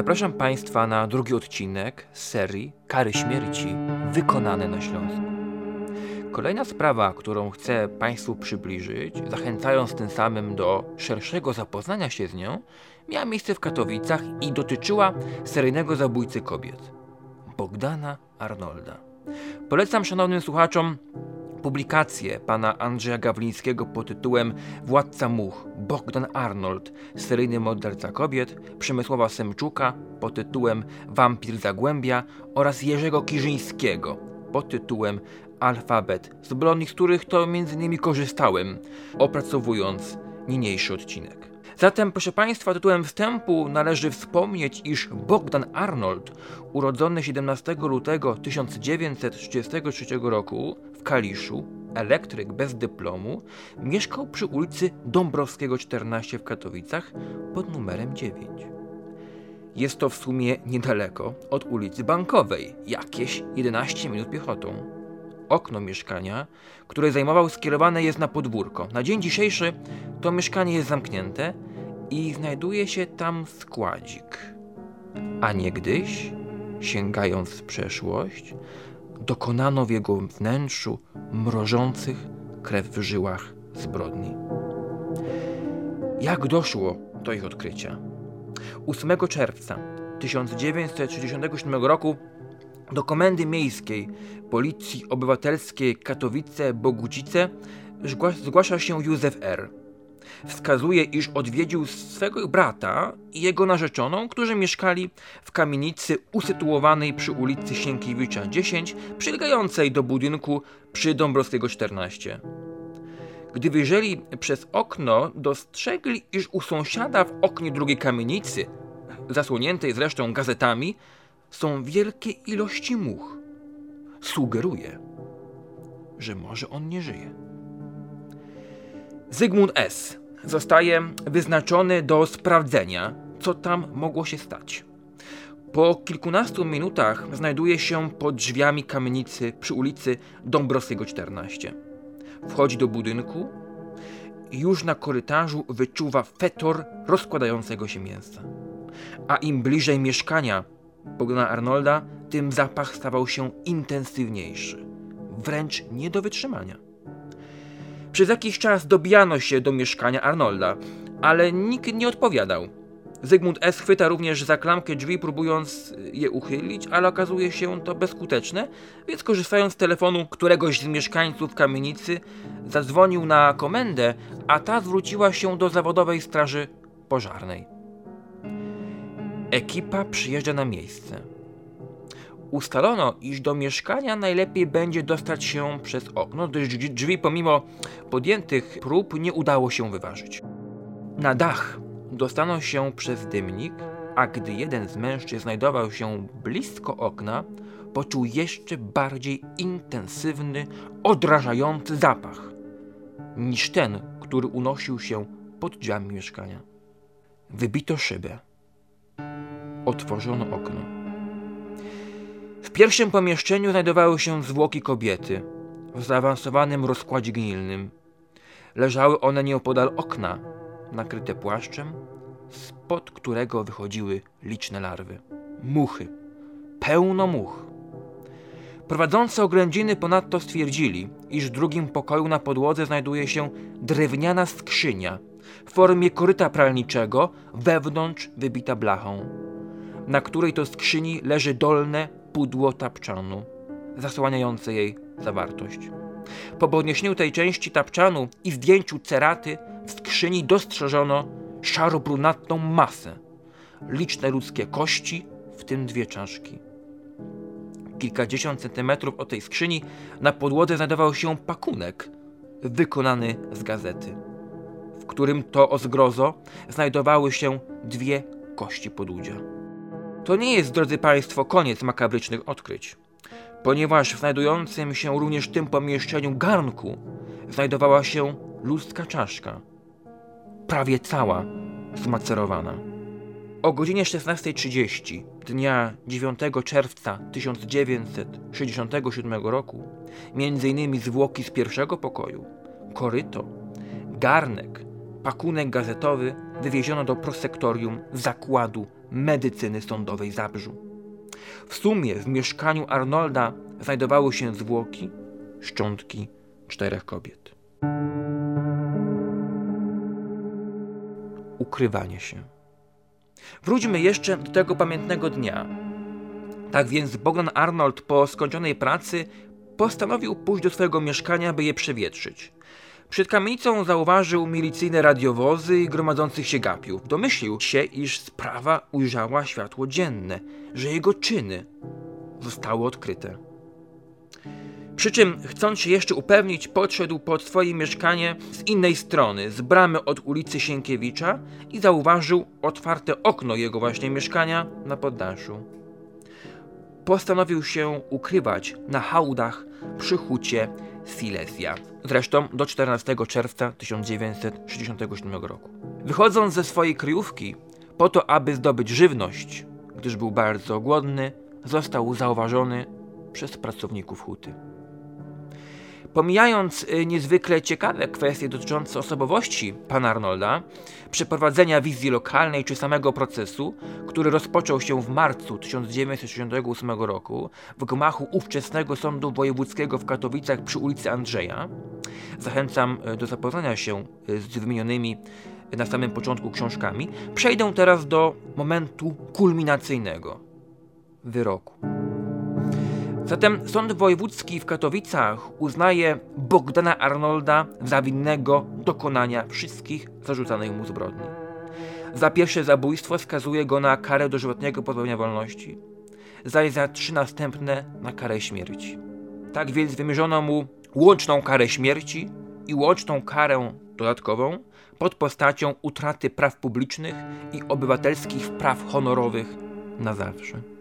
Zapraszam Państwa na drugi odcinek serii Kary Śmierci wykonane na Śląsku. Kolejna sprawa, którą chcę Państwu przybliżyć, zachęcając tym samym do szerszego zapoznania się z nią, miała miejsce w Katowicach i dotyczyła seryjnego zabójcy kobiet Bogdana Arnolda. Polecam szanownym słuchaczom publikację pana Andrzeja Gawlińskiego pod tytułem Władca Much Bogdan Arnold, seryjny morderca kobiet, Przemysława Semczuka pod tytułem Wampir Zagłębia oraz Jerzego Kirzyńskiego pod tytułem Alfabet, zbrodni, z których to m.in. korzystałem, opracowując niniejszy odcinek. Zatem, proszę Państwa, tytułem wstępu należy wspomnieć, iż Bogdan Arnold, urodzony 17 lutego 1933 roku w Kaliszu, elektryk bez dyplomu, mieszkał przy ulicy Dąbrowskiego 14 w Katowicach pod numerem 9. Jest to w sumie niedaleko od ulicy Bankowej, jakieś 11 minut piechotą. Okno mieszkania, które zajmował, skierowane jest na podwórko. Na dzień dzisiejszy to mieszkanie jest zamknięte i znajduje się tam składzik. A niegdyś, sięgając w przeszłość, dokonano w jego wnętrzu mrożących krew w żyłach zbrodni. Jak doszło do ich odkrycia? 8 czerwca 1967 roku do Komendy Miejskiej Policji Obywatelskiej Katowice-Bogucice zgłasza się Józef R. Wskazuje, iż odwiedził swego brata i jego narzeczoną, którzy mieszkali w kamienicy usytuowanej przy ulicy Sienkiewicza 10, przylegającej do budynku przy Dąbrowskiego 14. Gdy wyjrzeli przez okno, dostrzegli, iż u sąsiada w oknie drugiej kamienicy, zasłoniętej zresztą gazetami, są wielkie ilości much. Sugeruje, że może on nie żyje. Zygmunt S. zostaje wyznaczony do sprawdzenia, co tam mogło się stać. Po kilkunastu minutach znajduje się pod drzwiami kamienicy przy ulicy Dąbrowskiego 14. Wchodzi do budynku i już na korytarzu wyczuwa fetor rozkładającego się mięsa. A im bliżej mieszkania Bogdana Arnolda, tym zapach stawał się intensywniejszy, wręcz nie do wytrzymania. Przez jakiś czas dobijano się do mieszkania Arnolda, ale nikt nie odpowiadał. Zygmunt S. chwyta również za klamkę drzwi, próbując je uchylić, ale okazuje się to bezskuteczne, więc korzystając z telefonu któregoś z mieszkańców kamienicy, zadzwonił na komendę, a ta zwróciła się do zawodowej straży pożarnej. Ekipa przyjeżdża na miejsce. Ustalono, iż do mieszkania najlepiej będzie dostać się przez okno, gdyż drzwi pomimo podjętych prób nie udało się wyważyć. Na dach dostaną się przez dymnik, a gdy jeden z mężczyzn znajdował się blisko okna, poczuł jeszcze bardziej intensywny, odrażający zapach niż ten, który unosił się pod drzwiami mieszkania. Wybito szybę. Otworzono okno. W pierwszym pomieszczeniu znajdowały się zwłoki kobiety w zaawansowanym rozkładzie gnilnym. Leżały one nieopodal okna, nakryte płaszczem, spod którego wychodziły liczne larwy. Muchy. Pełno much. Prowadzący oględziny ponadto stwierdzili, iż w drugim pokoju na podłodze znajduje się drewniana skrzynia w formie koryta pralniczego, wewnątrz wybita blachą, na której to skrzyni leży dolne pudło tapczanu, zasłaniające jej zawartość. Po podniesieniu tej części tapczanu i zdjęciu ceraty w skrzyni dostrzeżono szaro-brunatną masę, liczne ludzkie kości, w tym dwie czaszki. Kilkadziesiąt centymetrów od tej skrzyni na podłodze znajdował się pakunek wykonany z gazety, w którym to o zgrozo znajdowały się dwie kości podłudzia. To nie jest, drodzy Państwo, koniec makabrycznych odkryć, ponieważ w znajdującym się również tym pomieszczeniu garnku znajdowała się ludzka czaszka, prawie cała zmacerowana. O godzinie 16.30 dnia 9 czerwca 1967 roku, innymi zwłoki z pierwszego pokoju, koryto, garnek, pakunek gazetowy wywieziono do prosektorium zakładu medycyny sądowej Zabrzu. W sumie w mieszkaniu Arnolda znajdowały się zwłoki, szczątki czterech kobiet. Ukrywanie się. Wróćmy jeszcze do tego pamiętnego dnia. Tak więc Bogdan Arnold po skończonej pracy postanowił pójść do swojego mieszkania, by je przewietrzyć. Przed kamienicą zauważył milicyjne radiowozy i gromadzących się gapiów. Domyślił się, iż sprawa ujrzała światło dzienne, że jego czyny zostały odkryte. Przy czym, chcąc się jeszcze upewnić, podszedł pod swoje mieszkanie z innej strony, z bramy od ulicy Sienkiewicza i zauważył otwarte okno jego właśnie mieszkania na poddaszu. Postanowił się ukrywać na hałdach przy hucie Silesia. Zresztą do 14 czerwca 1967 roku. Wychodząc ze swojej kryjówki, po to aby zdobyć żywność, gdyż był bardzo głodny, został zauważony przez pracowników huty. Pomijając y, niezwykle ciekawe kwestie dotyczące osobowości pana Arnolda, przeprowadzenia wizji lokalnej czy samego procesu, który rozpoczął się w marcu 1968 roku w gmachu ówczesnego Sądu Wojewódzkiego w Katowicach przy ulicy Andrzeja, zachęcam y, do zapoznania się y, z wymienionymi na samym początku książkami, przejdę teraz do momentu kulminacyjnego wyroku. Zatem Sąd Wojewódzki w Katowicach uznaje Bogdana Arnolda za winnego dokonania wszystkich zarzucanych mu zbrodni. Za pierwsze zabójstwo skazuje go na karę dożywotniego pozbawienia wolności, zaś za trzy następne na karę śmierci. Tak więc wymierzono mu łączną karę śmierci i łączną karę dodatkową pod postacią utraty praw publicznych i obywatelskich praw honorowych na zawsze.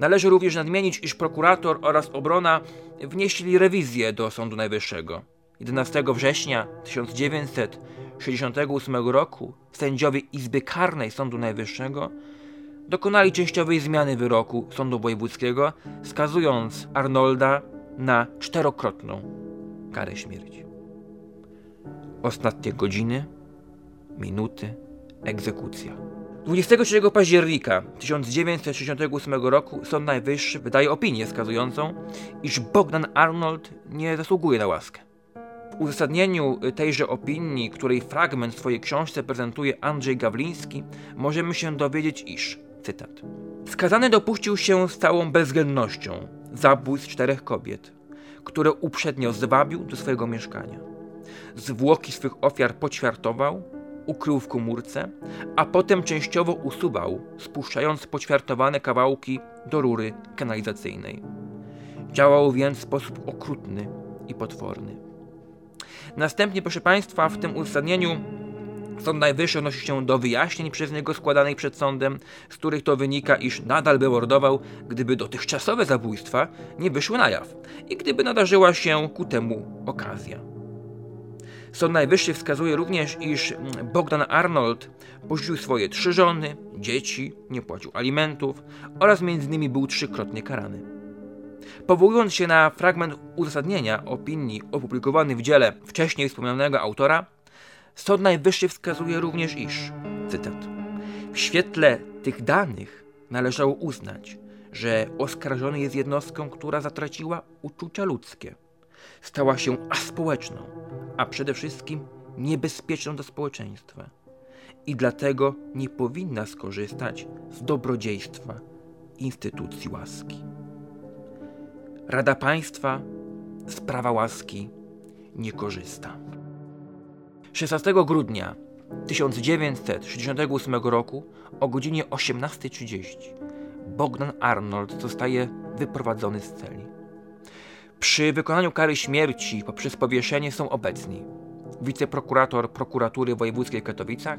Należy również nadmienić, iż prokurator oraz obrona wnieśli rewizję do Sądu Najwyższego. 11 września 1968 roku sędziowie Izby Karnej Sądu Najwyższego dokonali częściowej zmiany wyroku Sądu Wojewódzkiego, skazując Arnolda na czterokrotną karę śmierci. Ostatnie godziny, minuty, egzekucja. 23 października 1968 roku Sąd Najwyższy wydaje opinię wskazującą, iż Bogdan Arnold nie zasługuje na łaskę. W uzasadnieniu tejże opinii, której fragment w swojej książce prezentuje Andrzej Gawliński, możemy się dowiedzieć, iż, cytat, skazany dopuścił się z całą bezwzględnością zabójstw czterech kobiet, które uprzednio zwabił do swojego mieszkania. Zwłoki swych ofiar poćwiartował, ukrył w komórce, a potem częściowo usuwał, spuszczając poćwiartowane kawałki do rury kanalizacyjnej. Działał więc w sposób okrutny i potworny. Następnie, proszę Państwa, w tym uzasadnieniu Sąd Najwyższy odnosi się do wyjaśnień przez niego składanych przed sądem, z których to wynika, iż nadal by mordował, gdyby dotychczasowe zabójstwa nie wyszły na jaw i gdyby nadarzyła się ku temu okazja. Sąd Najwyższy wskazuje również, iż Bogdan Arnold porzucił swoje trzy żony, dzieci, nie płacił alimentów oraz między innymi był trzykrotnie karany. Powołując się na fragment uzasadnienia opinii opublikowany w dziele wcześniej wspomnianego autora, Sąd Najwyższy wskazuje również, iż, cytat, w świetle tych danych należało uznać, że oskarżony jest jednostką, która zatraciła uczucia ludzkie, stała się aspołeczną, a przede wszystkim niebezpieczną dla społeczeństwa i dlatego nie powinna skorzystać z dobrodziejstwa instytucji łaski. Rada Państwa z prawa łaski nie korzysta. 16 grudnia 1968 roku o godzinie 18.30 Bogdan Arnold zostaje wyprowadzony z celi. Przy wykonaniu kary śmierci poprzez powieszenie są obecni wiceprokurator prokuratury wojewódzkiej w Katowicach,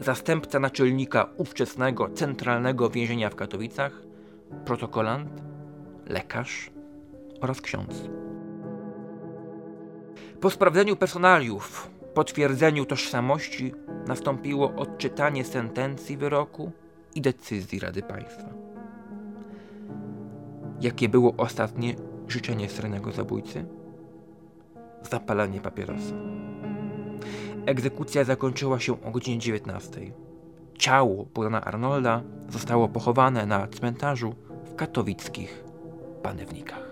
zastępca naczelnika ówczesnego centralnego więzienia w Katowicach, protokolant, lekarz oraz ksiądz. Po sprawdzeniu personaliów, potwierdzeniu tożsamości nastąpiło odczytanie sentencji wyroku i decyzji Rady Państwa. Jakie było ostatnie życzenie seryjnego zabójcy? Zapalanie papierosa. Egzekucja zakończyła się o godzinie 19. Ciało Bogdana Arnolda zostało pochowane na cmentarzu w katowickich Panewnikach.